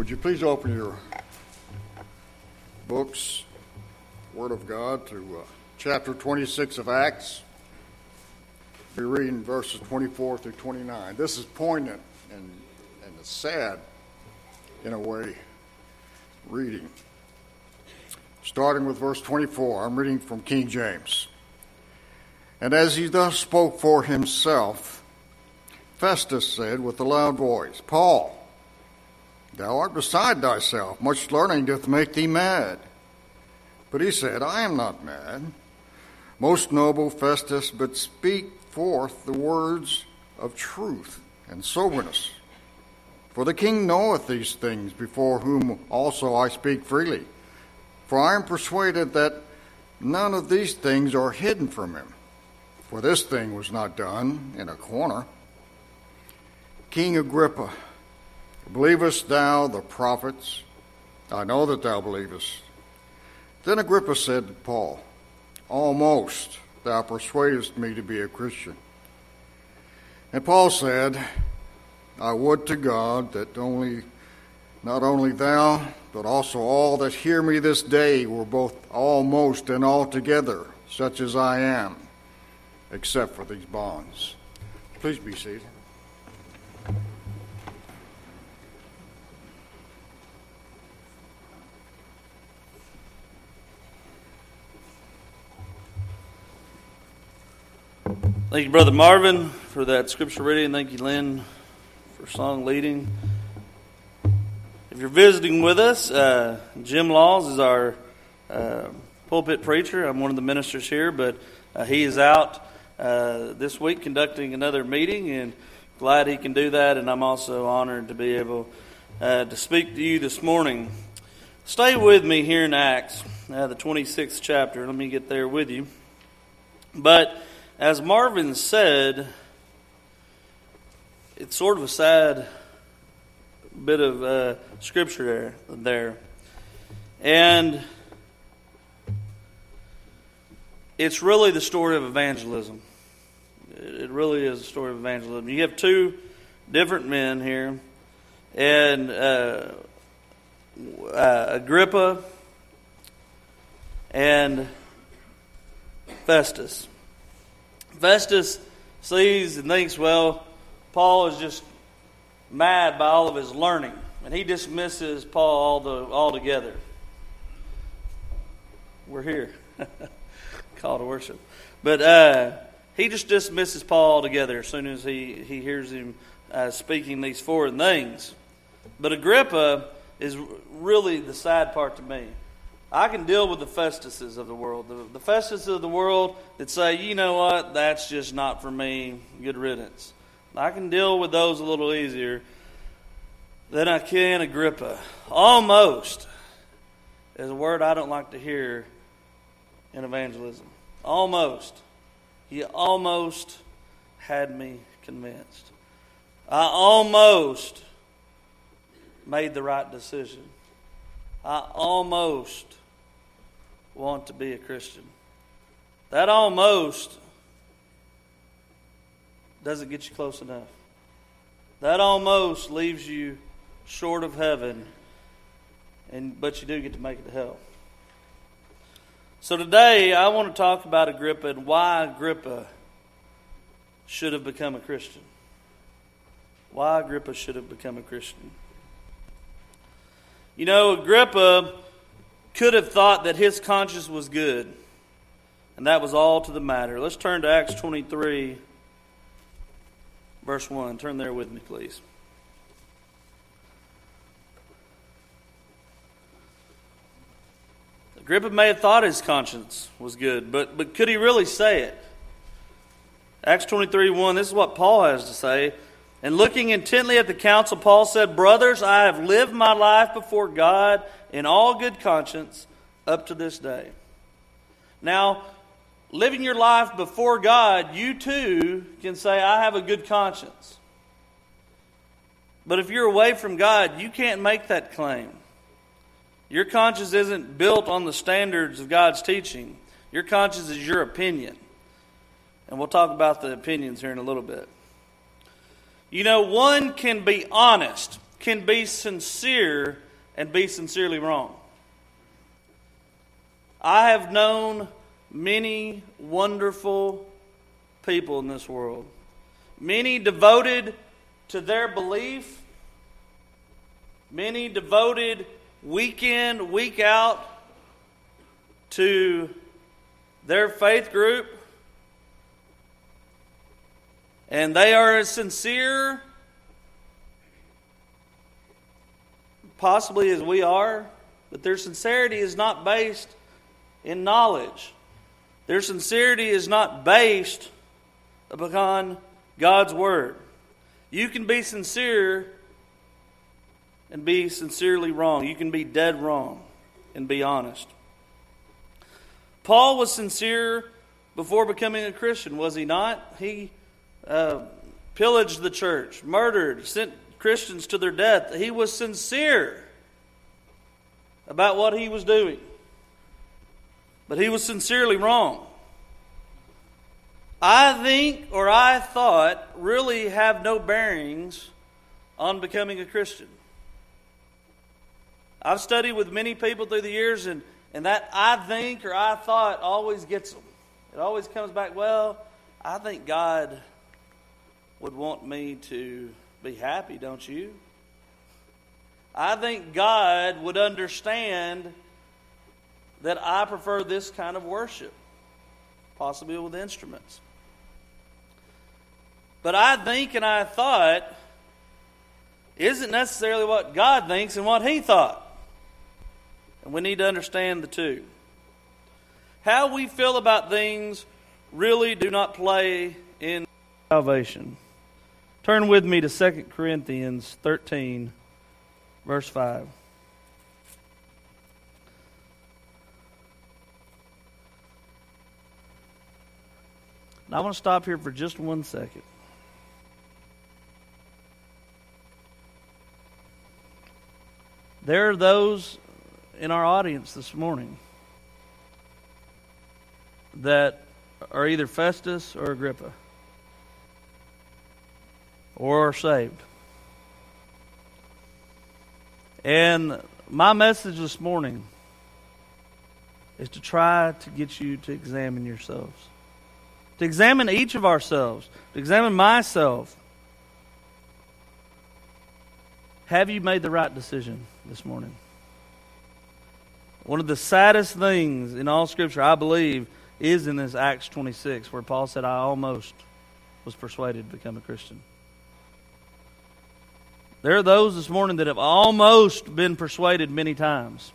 Would you please open your books, Word of God, to uh, chapter 26 of Acts? We're reading verses 24 through 29. This is poignant and, and sad, in a way, reading. Starting with verse 24, I'm reading from King James. And as he thus spoke for himself, Festus said with a loud voice, Paul, Thou art beside thyself. Much learning doth make thee mad. But he said, I am not mad. Most noble Festus, but speak forth the words of truth and soberness. For the king knoweth these things, before whom also I speak freely. For I am persuaded that none of these things are hidden from him. For this thing was not done in a corner. King Agrippa, Believest thou the prophets? I know that thou believest. Then Agrippa said to Paul, Almost thou persuadest me to be a Christian. And Paul said, I would to God that only not only thou, but also all that hear me this day were both almost and altogether such as I am, except for these bonds. Please be seated. Thank you, Brother Marvin, for that scripture reading. Thank you, Lynn, for song leading. If you're visiting with us, uh, Jim Laws is our uh, pulpit preacher. I'm one of the ministers here, but uh, he is out uh, this week conducting another meeting, and glad he can do that. And I'm also honored to be able uh, to speak to you this morning. Stay with me here in Acts, uh, the 26th chapter. Let me get there with you. But as Marvin said, it's sort of a sad bit of uh, scripture there, there. And it's really the story of evangelism. It really is a story of evangelism. You have two different men here, and uh, uh, Agrippa and Festus. Festus sees and thinks, well, Paul is just mad by all of his learning, and he dismisses Paul all the, altogether. We're here. Call to worship. But uh, he just dismisses Paul altogether as soon as he, he hears him uh, speaking these foreign things. But Agrippa is really the sad part to me. I can deal with the Festuses of the world. The, the Festuses of the world that say, you know what, that's just not for me, good riddance. I can deal with those a little easier than I can Agrippa. Almost is a word I don't like to hear in evangelism. Almost. He almost had me convinced. I almost made the right decision. I almost want to be a Christian. That almost doesn't get you close enough. That almost leaves you short of heaven, and but you do get to make it to hell. So today I want to talk about Agrippa and why Agrippa should have become a Christian. Why Agrippa should have become a Christian. You know, Agrippa could have thought that his conscience was good, and that was all to the matter. Let's turn to Acts 23, verse 1. Turn there with me, please. Agrippa may have thought his conscience was good, but, but could he really say it? Acts 23 1, this is what Paul has to say. And looking intently at the council, Paul said, Brothers, I have lived my life before God in all good conscience up to this day. Now, living your life before God, you too can say, I have a good conscience. But if you're away from God, you can't make that claim. Your conscience isn't built on the standards of God's teaching. Your conscience is your opinion. And we'll talk about the opinions here in a little bit. You know, one can be honest can be sincere and be sincerely wrong. I have known many wonderful people in this world, many devoted to their belief, many devoted week in, week out to their faith group. And they are as sincere, possibly, as we are, but their sincerity is not based in knowledge. Their sincerity is not based upon God's Word. You can be sincere and be sincerely wrong. You can be dead wrong and be honest. Paul was sincere before becoming a Christian, was he not? He uh, pillaged the church, murdered, sent Christians to their death. He was sincere about what he was doing. But he was sincerely wrong. I think, or I thought, really have no bearings on becoming a Christian. I've studied with many people through the years, and, and that I think or I thought always gets them. It always comes back, well, I think God would want me to be happy, don't you? I think God would understand that I prefer this kind of worship, possibly with instruments. But I think and I thought isn't necessarily what God thinks and what He thought. And we need to understand the two. How we feel about things really do not play in salvation. Turn with me to 2 Corinthians 13, verse 5. Now, I want to stop here for just one second. There are those in our audience this morning that are either Festus or Agrippa or are saved. And my message this morning is to try to get you to examine yourselves, to examine each of ourselves, to examine myself. Have you made the right decision this morning? One of the saddest things in all Scripture, I believe, is in this Acts 26, where Paul said, I almost was persuaded to become a Christian. There are those this morning that have almost been persuaded many times.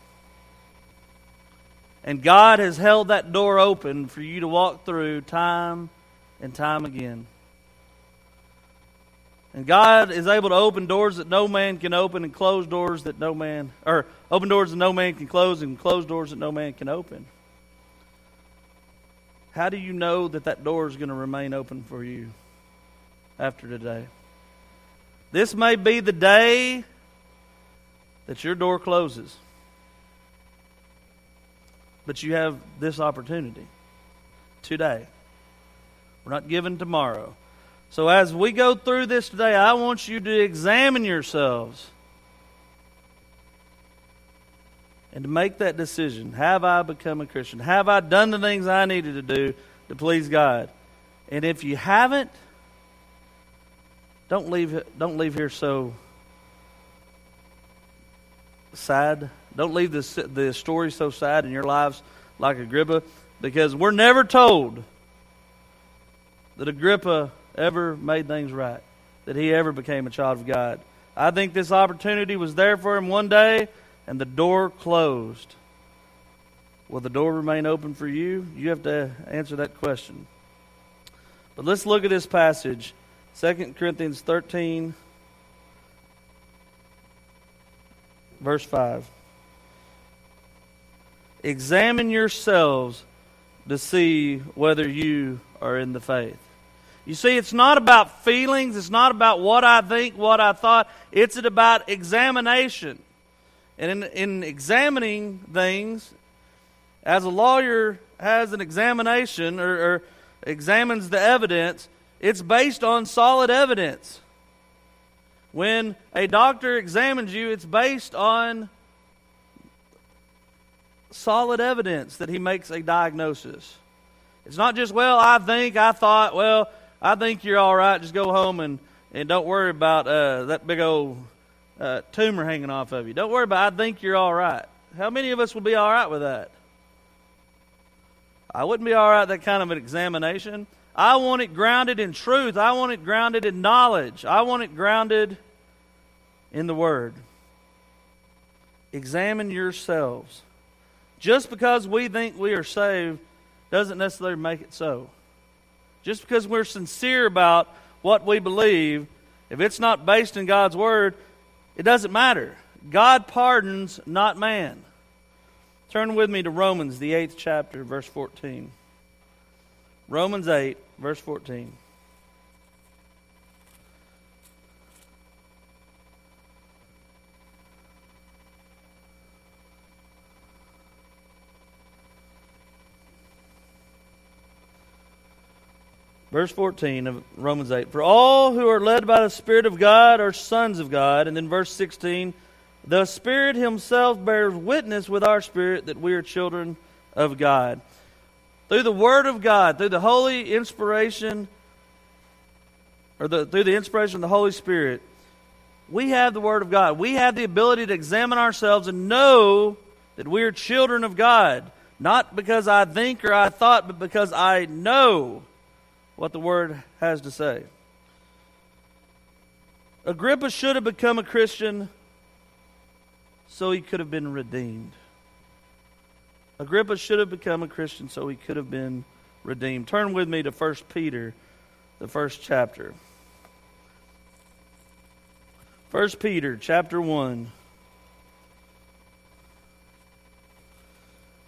And God has held that door open for you to walk through time and time again. And God is able to open doors that no man can open and close doors that no man, or open doors that no man can close and close doors that no man can open. How do you know that that door is going to remain open for you after today? This may be the day that your door closes. But you have this opportunity today. We're not given tomorrow. So, as we go through this today, I want you to examine yourselves and to make that decision. Have I become a Christian? Have I done the things I needed to do to please God? And if you haven't, don't leave, don't leave here so sad. Don't leave this, the story so sad in your lives like Agrippa because we're never told that Agrippa ever made things right, that he ever became a child of God. I think this opportunity was there for him one day, and the door closed. Will the door remain open for you? You have to answer that question. But let's look at this passage 2 Corinthians 13, verse 5. Examine yourselves to see whether you are in the faith. You see, it's not about feelings. It's not about what I think, what I thought. It's about examination. And in, in examining things, as a lawyer has an examination or, or examines the evidence, it's based on solid evidence. When a doctor examines you, it's based on solid evidence that he makes a diagnosis. It's not just, well, I think, I thought, well, I think you're all right. Just go home and, and don't worry about uh, that big old uh, tumor hanging off of you. Don't worry about I think you're all right. How many of us would be all right with that? I wouldn't be all right that kind of an examination. I want it grounded in truth. I want it grounded in knowledge. I want it grounded in the Word. Examine yourselves. Just because we think we are saved doesn't necessarily make it so. Just because we're sincere about what we believe, if it's not based in God's Word, it doesn't matter. God pardons, not man. Turn with me to Romans, the eighth chapter, verse 14. Romans 8, verse 14. Verse 14 of Romans 8. For all who are led by the Spirit of God are sons of God. And then verse 16. The Spirit Himself bears witness with our spirit that we are children of God. Through the Word of God, through the holy inspiration, or the, through the inspiration of the Holy Spirit, we have the Word of God. We have the ability to examine ourselves and know that we are children of God. Not because I think or I thought, but because I know what the Word has to say. Agrippa should have become a Christian so he could have been redeemed. Agrippa should have become a Christian so he could have been redeemed. Turn with me to 1 Peter, the first chapter. 1 Peter chapter 1,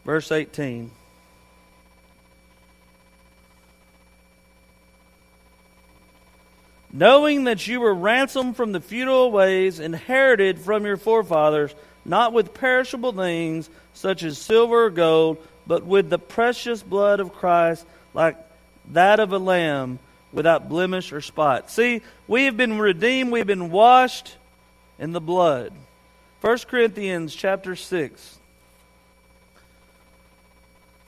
verse 18. knowing that you were ransomed from the futile ways inherited from your forefathers, not with perishable things such as silver or gold, but with the precious blood of Christ, like that of a lamb without blemish or spot. See, we have been redeemed, we've been washed in the blood. 1 Corinthians chapter 6.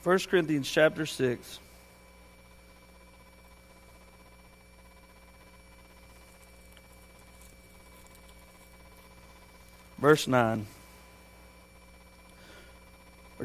1 Corinthians chapter 6. Verse 9.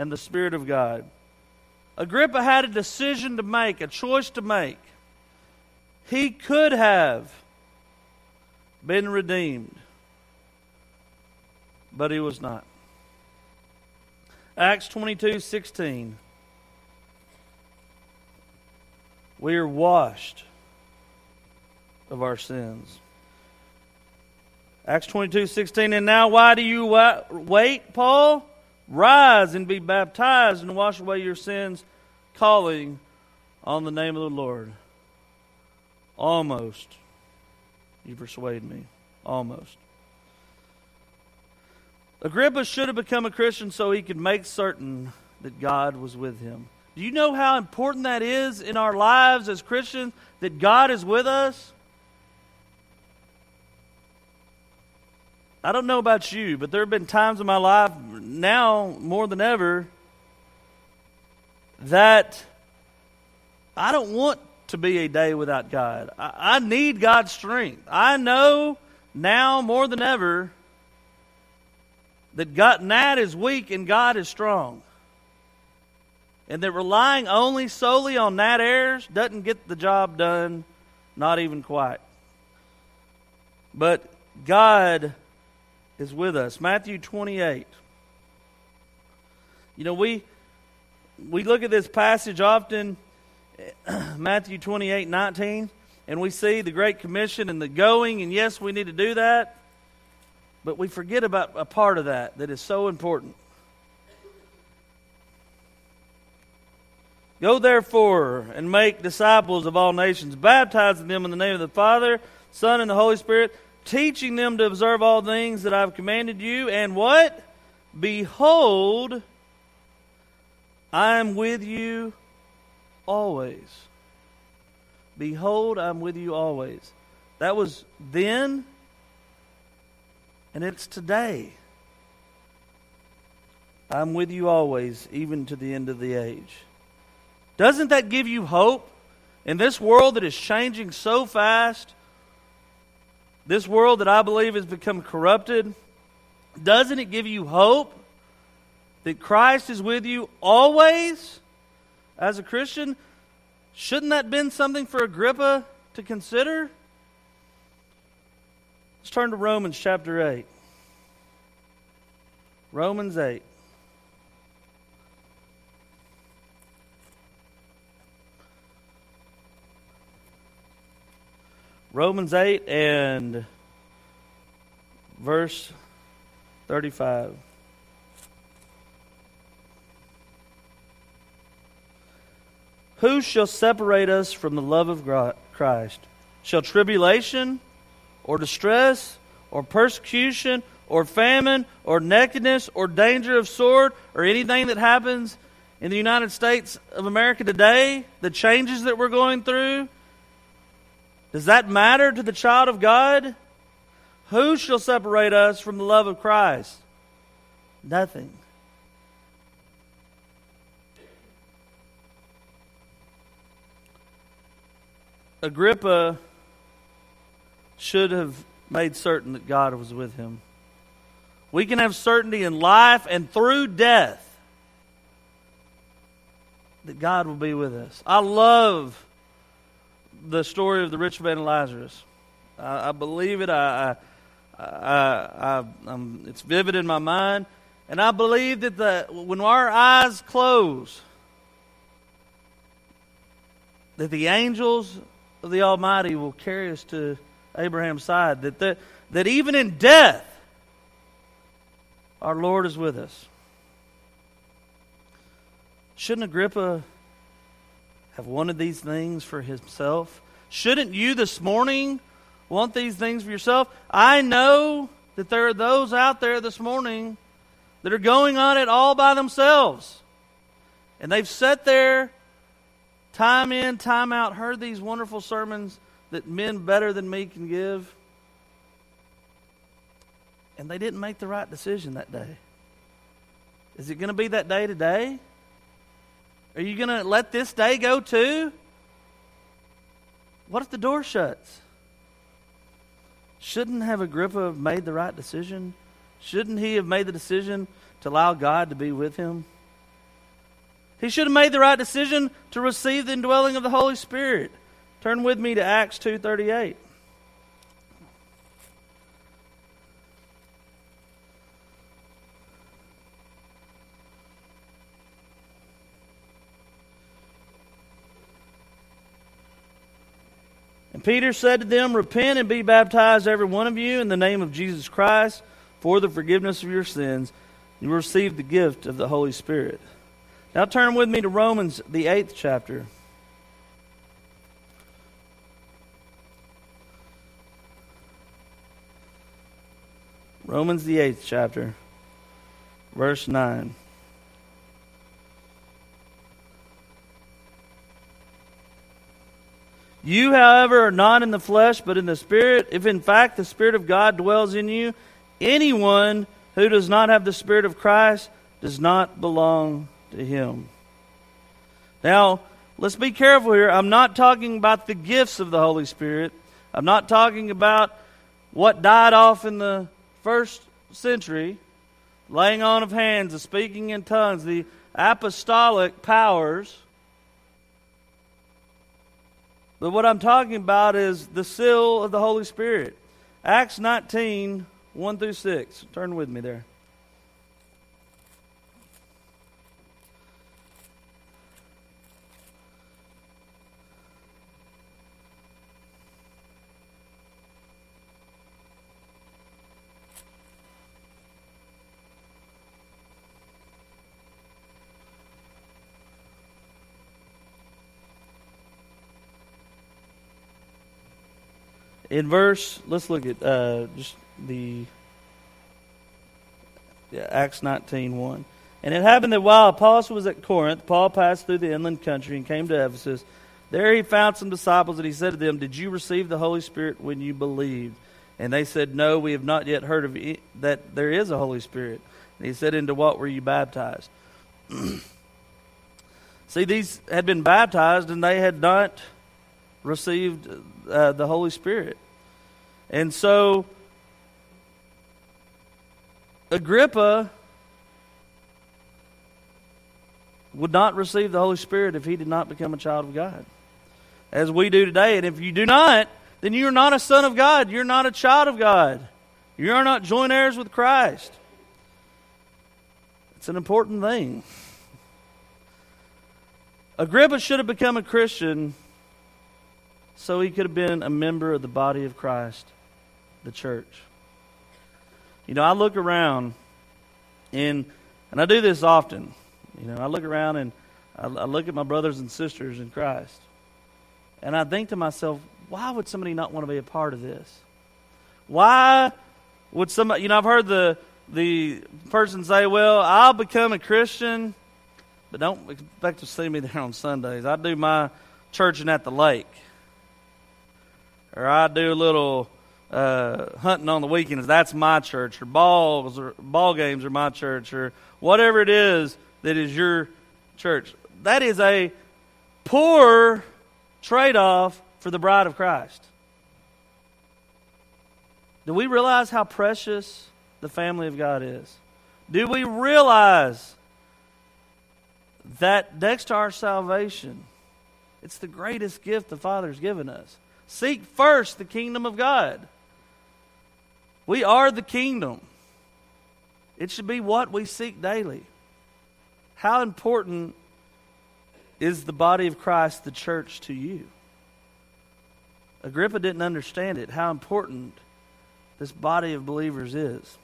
and the Spirit of God. Agrippa had a decision to make, a choice to make. He could have been redeemed, but he was not. Acts 22 16. We are washed of our sins. Acts 22 16. And now, why do you wait, Paul? Rise and be baptized and wash away your sins, calling on the name of the Lord. Almost. You persuade me. Almost. Agrippa should have become a Christian so he could make certain that God was with him. Do you know how important that is in our lives as Christians that God is with us? I don't know about you, but there have been times in my life now more than ever that I don't want to be a day without God. I, I need God's strength. I know now more than ever that God, Nat is weak and God is strong. And that relying only solely on Nat Ayers doesn't get the job done, not even quite. But God is with us. Matthew 28. You know, we we look at this passage often, Matthew 28, 19, and we see the Great Commission and the going, and yes, we need to do that, but we forget about a part of that that is so important. Go therefore and make disciples of all nations, baptizing them in the name of the Father, Son, and the Holy Spirit, teaching them to observe all things that I've commanded you, and what? Behold, I am with you always. Behold, I'm with you always. That was then, and it's today. I'm with you always, even to the end of the age. Doesn't that give you hope in this world that is changing so fast? This world that I believe has become corrupted? Doesn't it give you hope that Christ is with you always as a Christian? Shouldn't that been something for Agrippa to consider? Let's turn to Romans chapter 8. Romans 8. Romans 8 and verse 35. Who shall separate us from the love of Christ? Shall tribulation, or distress, or persecution, or famine, or nakedness, or danger of sword, or anything that happens in the United States of America today, the changes that we're going through, does that matter to the child of God? Who shall separate us from the love of Christ? Nothing. Agrippa should have made certain that God was with him. We can have certainty in life and through death that God will be with us. I love the story of the rich man and Lazarus. I, I believe it. I, I, I, I it's vivid in my mind. And I believe that the, when our eyes close, that the angels of the Almighty will carry us to Abraham's side. That, the, that even in death, our Lord is with us. Shouldn't Agrippa have wanted these things for himself? Shouldn't you this morning want these things for yourself? I know that there are those out there this morning that are going on it all by themselves. And they've sat there time in, time out, heard these wonderful sermons that men better than me can give. And they didn't make the right decision that day. Is it going to be that day today? Are you going to let this day go too? What if the door shuts? Shouldn't have Agrippa have made the right decision? Shouldn't he have made the decision to allow God to be with him? He should have made the right decision to receive the indwelling of the Holy Spirit. Turn with me to Acts 2:38. And Peter said to them, Repent and be baptized, every one of you, in the name of Jesus Christ, for the forgiveness of your sins. You will receive the gift of the Holy Spirit. Now turn with me to Romans, the eighth chapter. Romans, the eighth chapter, verse 9. You, however, are not in the flesh, but in the Spirit, if in fact the Spirit of God dwells in you. Anyone who does not have the Spirit of Christ does not belong to him. Now, let's be careful here. I'm not talking about the gifts of the Holy Spirit. I'm not talking about what died off in the first century laying on of hands, the speaking in tongues, the apostolic powers. But what I'm talking about is the seal of the Holy Spirit. Acts 19, 1 through 6. Turn with me there. In verse, let's look at uh, just the yeah, Acts 19 1. And it happened that while Apollos was at Corinth, Paul passed through the inland country and came to Ephesus. There he found some disciples, and he said to them, Did you receive the Holy Spirit when you believed? And they said, No, we have not yet heard of it, that there is a Holy Spirit. And he said, Into what were you baptized? See, these had been baptized, and they had not received uh, the Holy Spirit. And so, Agrippa would not receive the Holy Spirit if he did not become a child of God, as we do today. And if you do not, then you're not a son of God. You're not a child of God. You are not joint heirs with Christ. It's an important thing. Agrippa should have become a Christian so he could have been a member of the body of Christ, the church. You know, I look around and and I do this often. You know, I look around and I, I look at my brothers and sisters in Christ. And I think to myself, why would somebody not want to be a part of this? Why would somebody, you know, I've heard the, the person say, well, I'll become a Christian, but don't expect to see me there on Sundays. I do my churching at the lake. Or I do a little uh, hunting on the weekends. That's my church. Or balls or ball games are my church. Or whatever it is that is your church. That is a poor trade off for the bride of Christ. Do we realize how precious the family of God is? Do we realize that next to our salvation, it's the greatest gift the Father's given us? Seek first the kingdom of God. We are the kingdom. It should be what we seek daily. How important is the body of Christ, the church, to you? Agrippa didn't understand it, how important this body of believers is.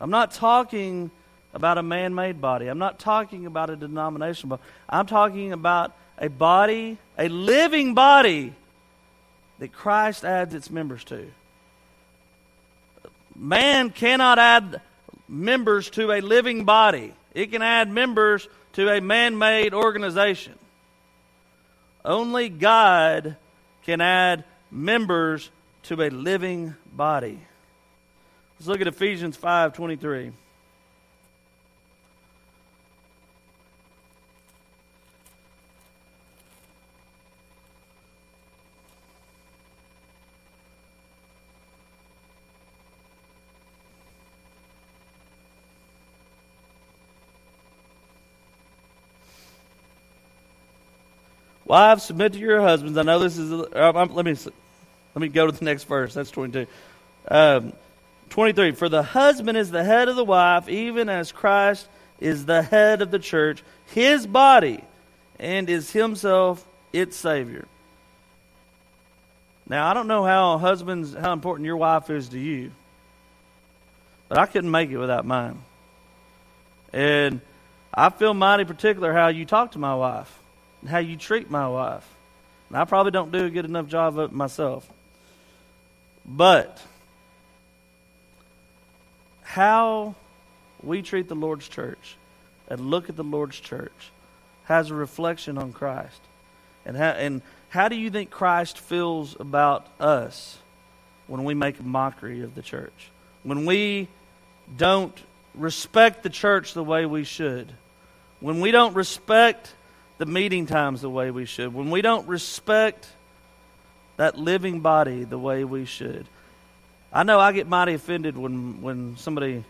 I'm not talking about a man made body, I'm not talking about a denomination. I'm talking about a body, a living body that Christ adds its members to. Man cannot add members to a living body. It can add members to a man made organization. Only God can add members to a living body. Let's look at Ephesians 5:23. Wives, submit to your husbands. I know this is. Uh, let me let me go to the next verse. That's twenty-two. Um, twenty-three. For the husband is the head of the wife, even as Christ is the head of the church, his body, and is himself its savior. Now I don't know how husbands, how important your wife is to you, but I couldn't make it without mine. And I feel mighty particular how you talk to my wife how you treat my wife. And I probably don't do a good enough job of it myself. But how we treat the Lord's church and look at the Lord's church has a reflection on Christ. And how, and how do you think Christ feels about us when we make a mockery of the church? When we don't respect the church the way we should? When we don't respect the meeting times the way we should, when we don't respect that living body the way we should. I know I get mighty offended when, when somebody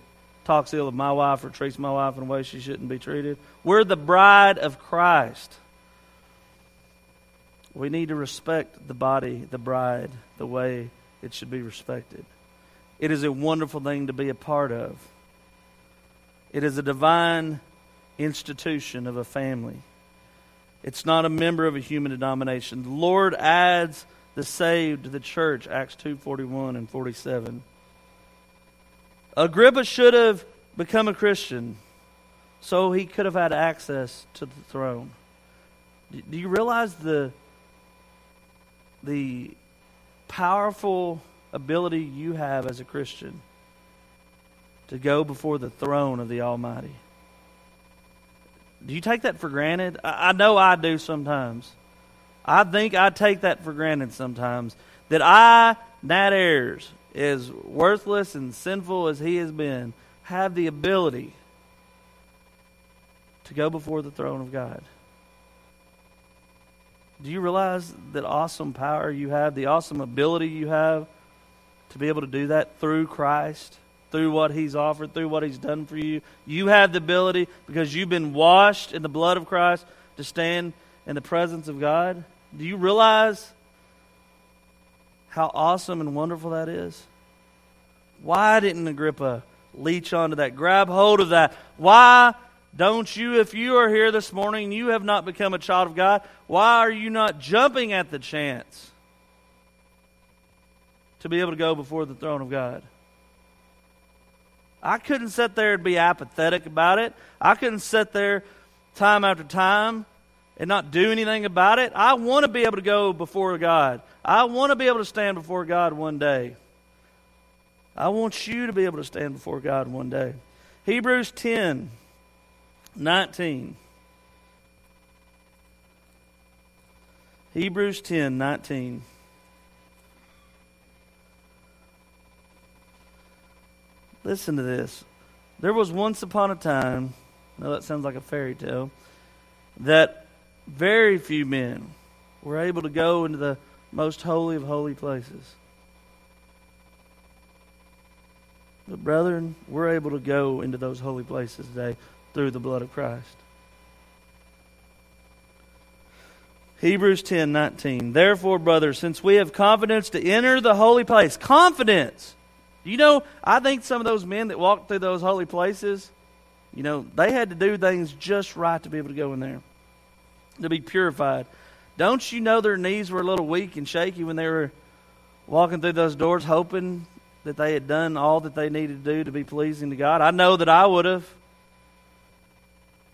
talks ill of my wife or treats my wife in a way she shouldn't be treated. We're the bride of Christ. We need to respect the body, the bride, the way it should be respected. It is a wonderful thing to be a part of. It is a divine institution of a family. It's not a member of a human denomination. The Lord adds the saved to the church, Acts 2:41 and 47. Agrippa should have become a Christian so he could have had access to the throne. Do you realize the the powerful ability you have as a Christian to go before the throne of the Almighty. Do you take that for granted? I, I know I do sometimes. I think I take that for granted sometimes. That I, Nat Ayers, as worthless and sinful as he has been, have the ability to go before the throne of God. Do you realize that awesome power you have, the awesome ability you have to be able to do that through Christ, through what He's offered, through what He's done for you? You have the ability, because you've been washed in the blood of Christ, to stand in the presence of God. Do you realize how awesome and wonderful that is? Why didn't Agrippa leech onto that, grab hold of that? Why don't you, if you are here this morning, you have not become a child of God, why are you not jumping at the chance to be able to go before the throne of God? I couldn't sit there and be apathetic about it. I couldn't sit there time after time and not do anything about it. I want to be able to go before God. I want to be able to stand before God one day. I want you to be able to stand before God one day. Hebrews 10 19. Hebrews 10 19. Listen to this. There was once upon a time, now that sounds like a fairy tale, that very few men were able to go into the most holy of holy places. But, brethren, we're able to go into those holy places today through the blood of Christ. Hebrews 10 19. Therefore, brothers, since we have confidence to enter the holy place, confidence. You know, I think some of those men that walked through those holy places, you know, they had to do things just right to be able to go in there, to be purified. Don't you know their knees were a little weak and shaky when they were walking through those doors, hoping that they had done all that they needed to do to be pleasing to God? I know that I would have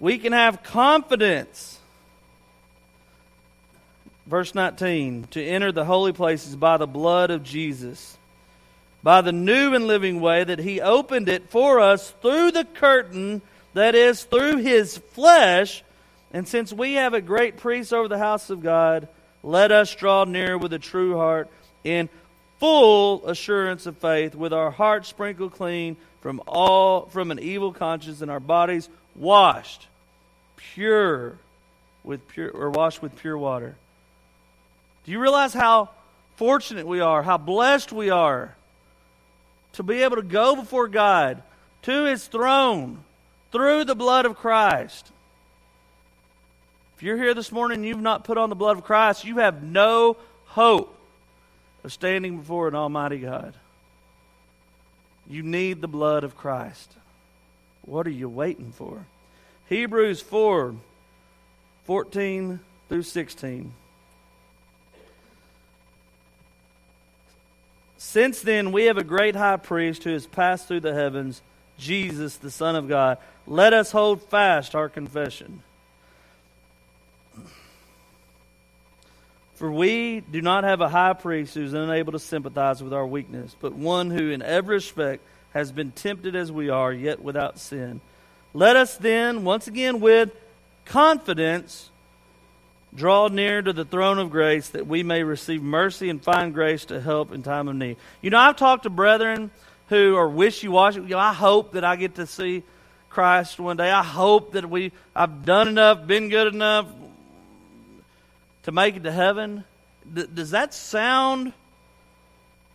we can have confidence. Verse 19 to enter the holy places by the blood of Jesus, by the new and living way that He opened it for us through the curtain, that is, through His flesh. And since we have a great priest over the house of God, let us draw near with a true heart in full assurance of faith, with our hearts sprinkled clean from all from an evil conscience and our bodies washed pure with pure or washed with pure water. Do you realize how fortunate we are, how blessed we are to be able to go before God to his throne through the blood of Christ? If you're here this morning and you've not put on the blood of Christ, you have no hope of standing before an almighty God. You need the blood of Christ. What are you waiting for? Hebrews 4 14 through 16. Since then, we have a great high priest who has passed through the heavens, Jesus, the Son of God. Let us hold fast our confession. For we do not have a high priest who is unable to sympathize with our weakness, but one who, in every respect, has been tempted as we are, yet without sin. Let us then, once again, with confidence, draw near to the throne of grace that we may receive mercy and find grace to help in time of need. You know, I've talked to brethren who are wishy washy. You know, I hope that I get to see Christ one day. I hope that we I've done enough, been good enough to make it to heaven. D- does that sound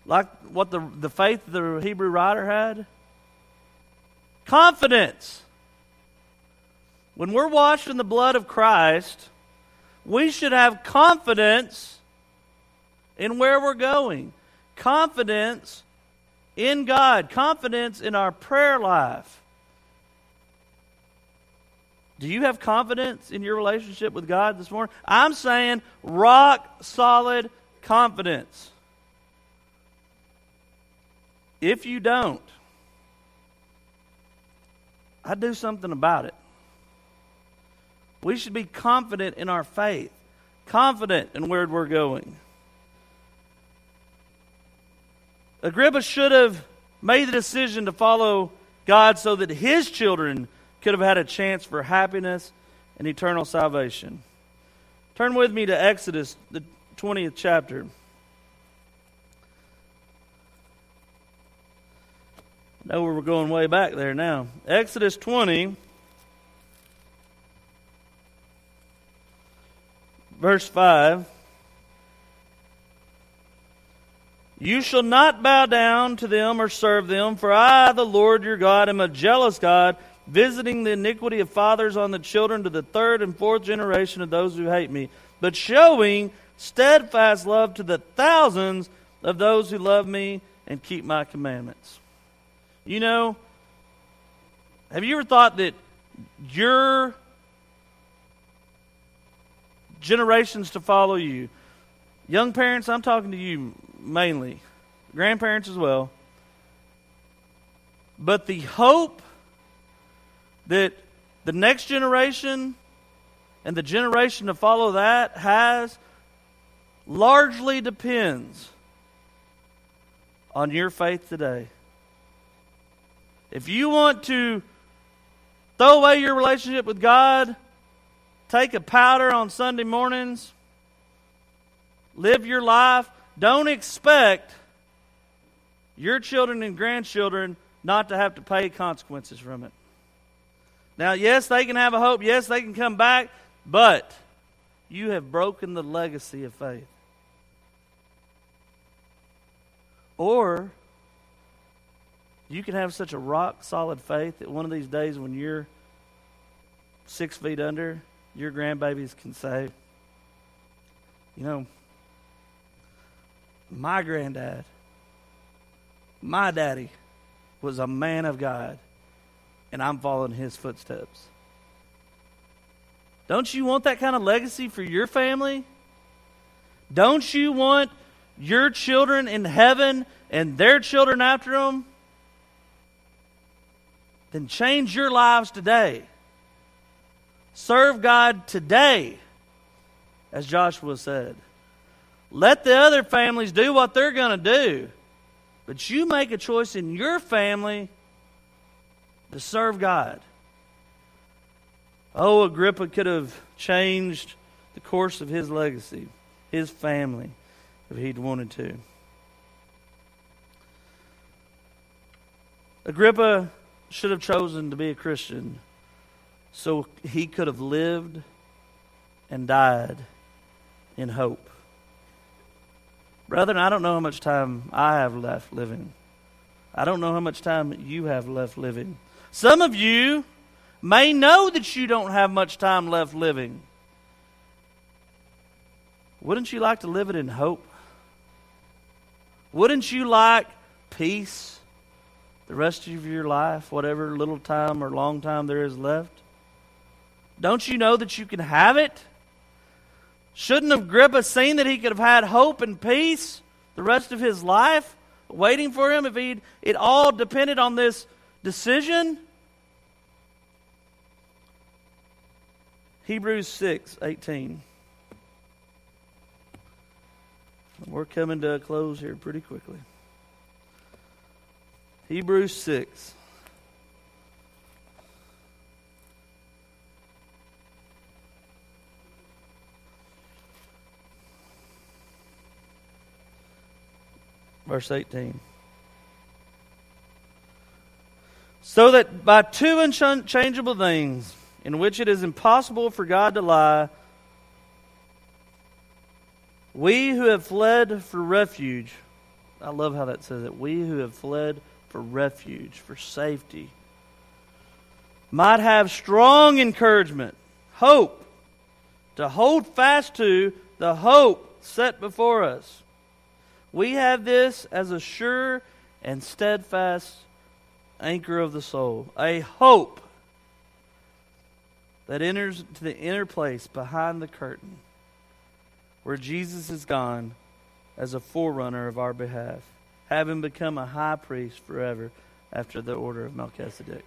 like what the the faith the Hebrew writer had? Confidence. When we're washed in the blood of Christ, we should have confidence in where we're going, confidence in God, confidence in our prayer life. Do you have confidence in your relationship with God this morning? I'm saying rock solid confidence. If you don't, I do something about it. We should be confident in our faith, confident in where we're going. Agrippa should have made the decision to follow God so that his children could have had a chance for happiness and eternal salvation. Turn with me to Exodus, the 20th chapter. I know we're going way back there now. Exodus 20, verse 5. You shall not bow down to them or serve them, for I, the Lord your God, am a jealous God, visiting the iniquity of fathers on the children to the third and fourth generation of those who hate me, but showing steadfast love to the thousands of those who love me and keep my commandments. You know, have you ever thought that your generations to follow you, young parents, I'm talking to you mainly, grandparents as well, but the hope that the next generation and the generation to follow that has largely depends on your faith today. If you want to throw away your relationship with God, take a powder on Sunday mornings, live your life, don't expect your children and grandchildren not to have to pay consequences from it. Now, yes, they can have a hope. Yes, they can come back. But you have broken the legacy of faith. Or you can have such a rock solid faith that one of these days when you're six feet under, your grandbabies can say, you know, my granddad, my daddy was a man of God and I'm following his footsteps. Don't you want that kind of legacy for your family? Don't you want your children in heaven and their children after them? Then change your lives today. Serve God today, as Joshua said. Let the other families do what they're going to do. But you make a choice in your family to serve God. Oh, Agrippa could have changed the course of his legacy, his family, if he'd wanted to. Agrippa should have chosen to be a Christian so he could have lived and died in hope. Brethren, I don't know how much time I have left living. I don't know how much time you have left living. Some of you may know that you don't have much time left living. Wouldn't you like to live it in hope? Wouldn't you like peace the rest of your life, whatever little time or long time there is left? Don't you know that you can have it? Shouldn't Agrippa seen that he could have had hope and peace the rest of his life waiting for him if he'd, it all depended on this decision? Hebrews 6 18. We're coming to a close here pretty quickly. Hebrews 6. Verse 18. So that by two unchangeable things, in which it is impossible for God to lie, we who have fled for refuge, I love how that says it, we who have fled for refuge, for safety, might have strong encouragement, hope, to hold fast to the hope set before us. We have this as a sure and steadfast anchor of the soul, a hope that enters to the inner place behind the curtain where Jesus is gone as a forerunner of our behalf, having become a high priest forever after the order of Melchizedek.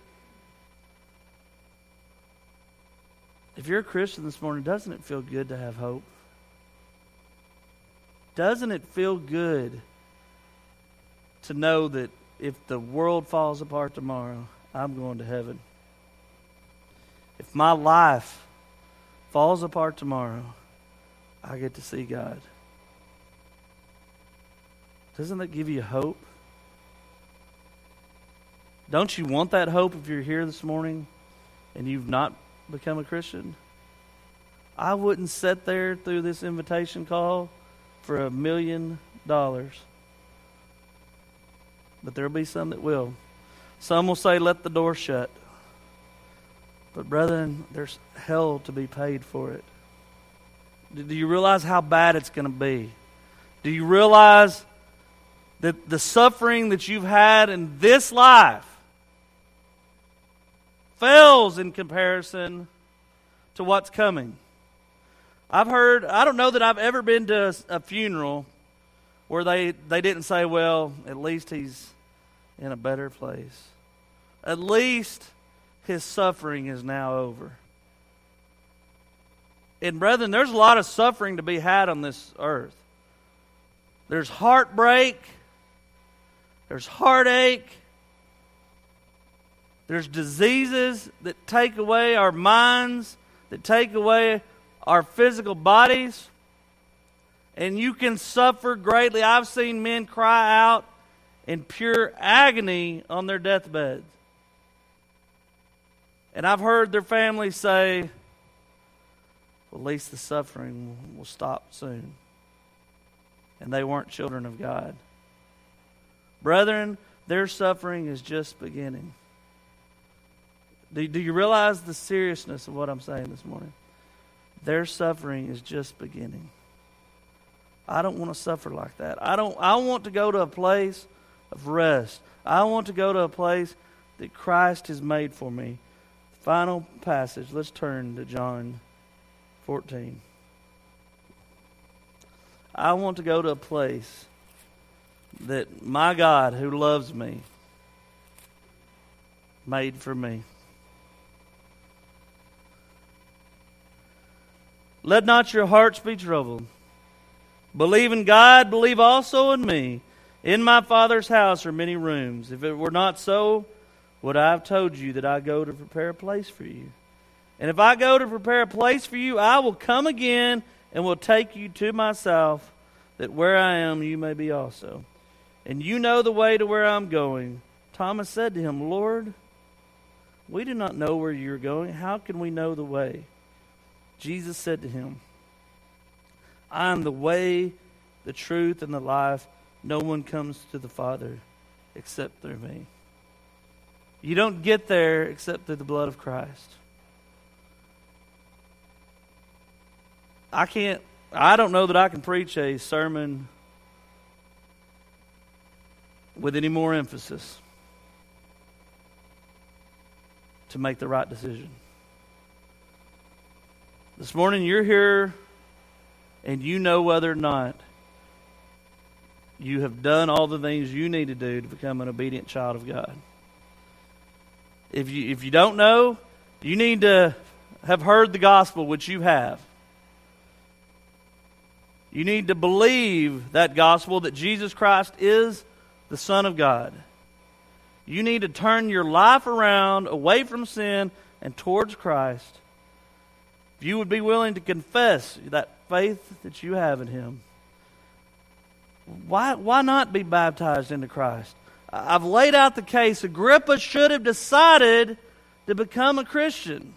If you're a Christian this morning, doesn't it feel good to have hope? Doesn't it feel good to know that if the world falls apart tomorrow, I'm going to heaven. If my life falls apart tomorrow, I get to see God. Doesn't that give you hope? Don't you want that hope if you're here this morning and you've not become a Christian? I wouldn't sit there through this invitation call for a million dollars. But there'll be some that will. Some will say, let the door shut. But, brethren, there's hell to be paid for it. Do you realize how bad it's going to be? Do you realize that the suffering that you've had in this life fails in comparison to what's coming? I've heard, I don't know that I've ever been to a, funeral where they, they didn't say, well, at least he's in a better place. At least his suffering is now over. And, brethren, there's a lot of suffering to be had on this earth. There's heartbreak, there's heartache, there's diseases that take away our minds, that take away our physical bodies. And you can suffer greatly. I've seen men cry out in pure agony on their deathbeds. And I've heard their families say, well, at least the suffering will stop soon. And they weren't children of God. Brethren, their suffering is just beginning. Do, do you realize the seriousness of what I'm saying this morning? Their suffering is just beginning. I don't want to suffer like that. I don't I want to go to a place of rest. I want to go to a place that Christ has made for me. Final passage. Let's turn to John 14. I want to go to a place that my God, who loves me, made for me. Let not your hearts be troubled. Believe in God, believe also in me. In my Father's house are many rooms. If it were not so, would I have told you that I go to prepare a place for you? And if I go to prepare a place for you, I will come again and will take you to myself, that where I am you may be also. And you know the way to where I'm going. Thomas said to him, Lord, we do not know where you're going. How can we know the way? Jesus said to him, I am the way, the truth, and the life. No one comes to the Father except through me. You don't get there except through the blood of Christ. I can't, I don't know that I can preach a sermon with any more emphasis to make the right decision. This morning, you're here and you know whether or not you have done all the things you need to do to become an obedient child of God. If you, if you don't know, you need to have heard the gospel, which you have. You need to believe that gospel that Jesus Christ is the Son of God. You need to turn your life around away from sin and towards Christ if you would be willing to confess that faith that you have in Him, why, why not be baptized into Christ? I've laid out the case. Agrippa should have decided to become a Christian,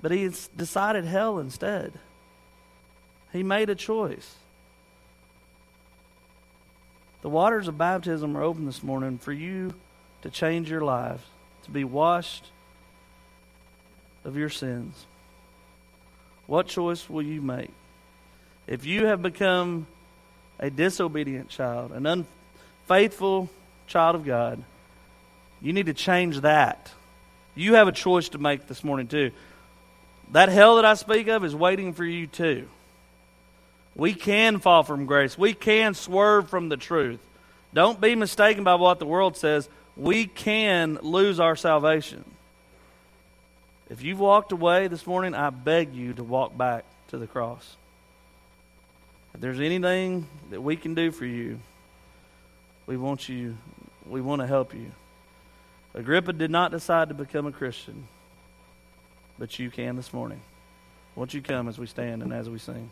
but he decided hell instead. He made a choice. The waters of baptism are open this morning for you to change your lives, to be washed of your sins. What choice will you make? If you have become a disobedient child, an unfaithful child of God, you need to change that. You have a choice to make this morning, too. That hell that I speak of is waiting for you, too. We can fall from grace, we can swerve from the truth. Don't be mistaken by what the world says. We can lose our salvation. If you've walked away this morning, I beg you to walk back to the cross. If there's anything that we can do for you, We want you, we want to help you. Agrippa did not decide to become a Christian, but you can this morning. Won't you come as we stand and as we sing?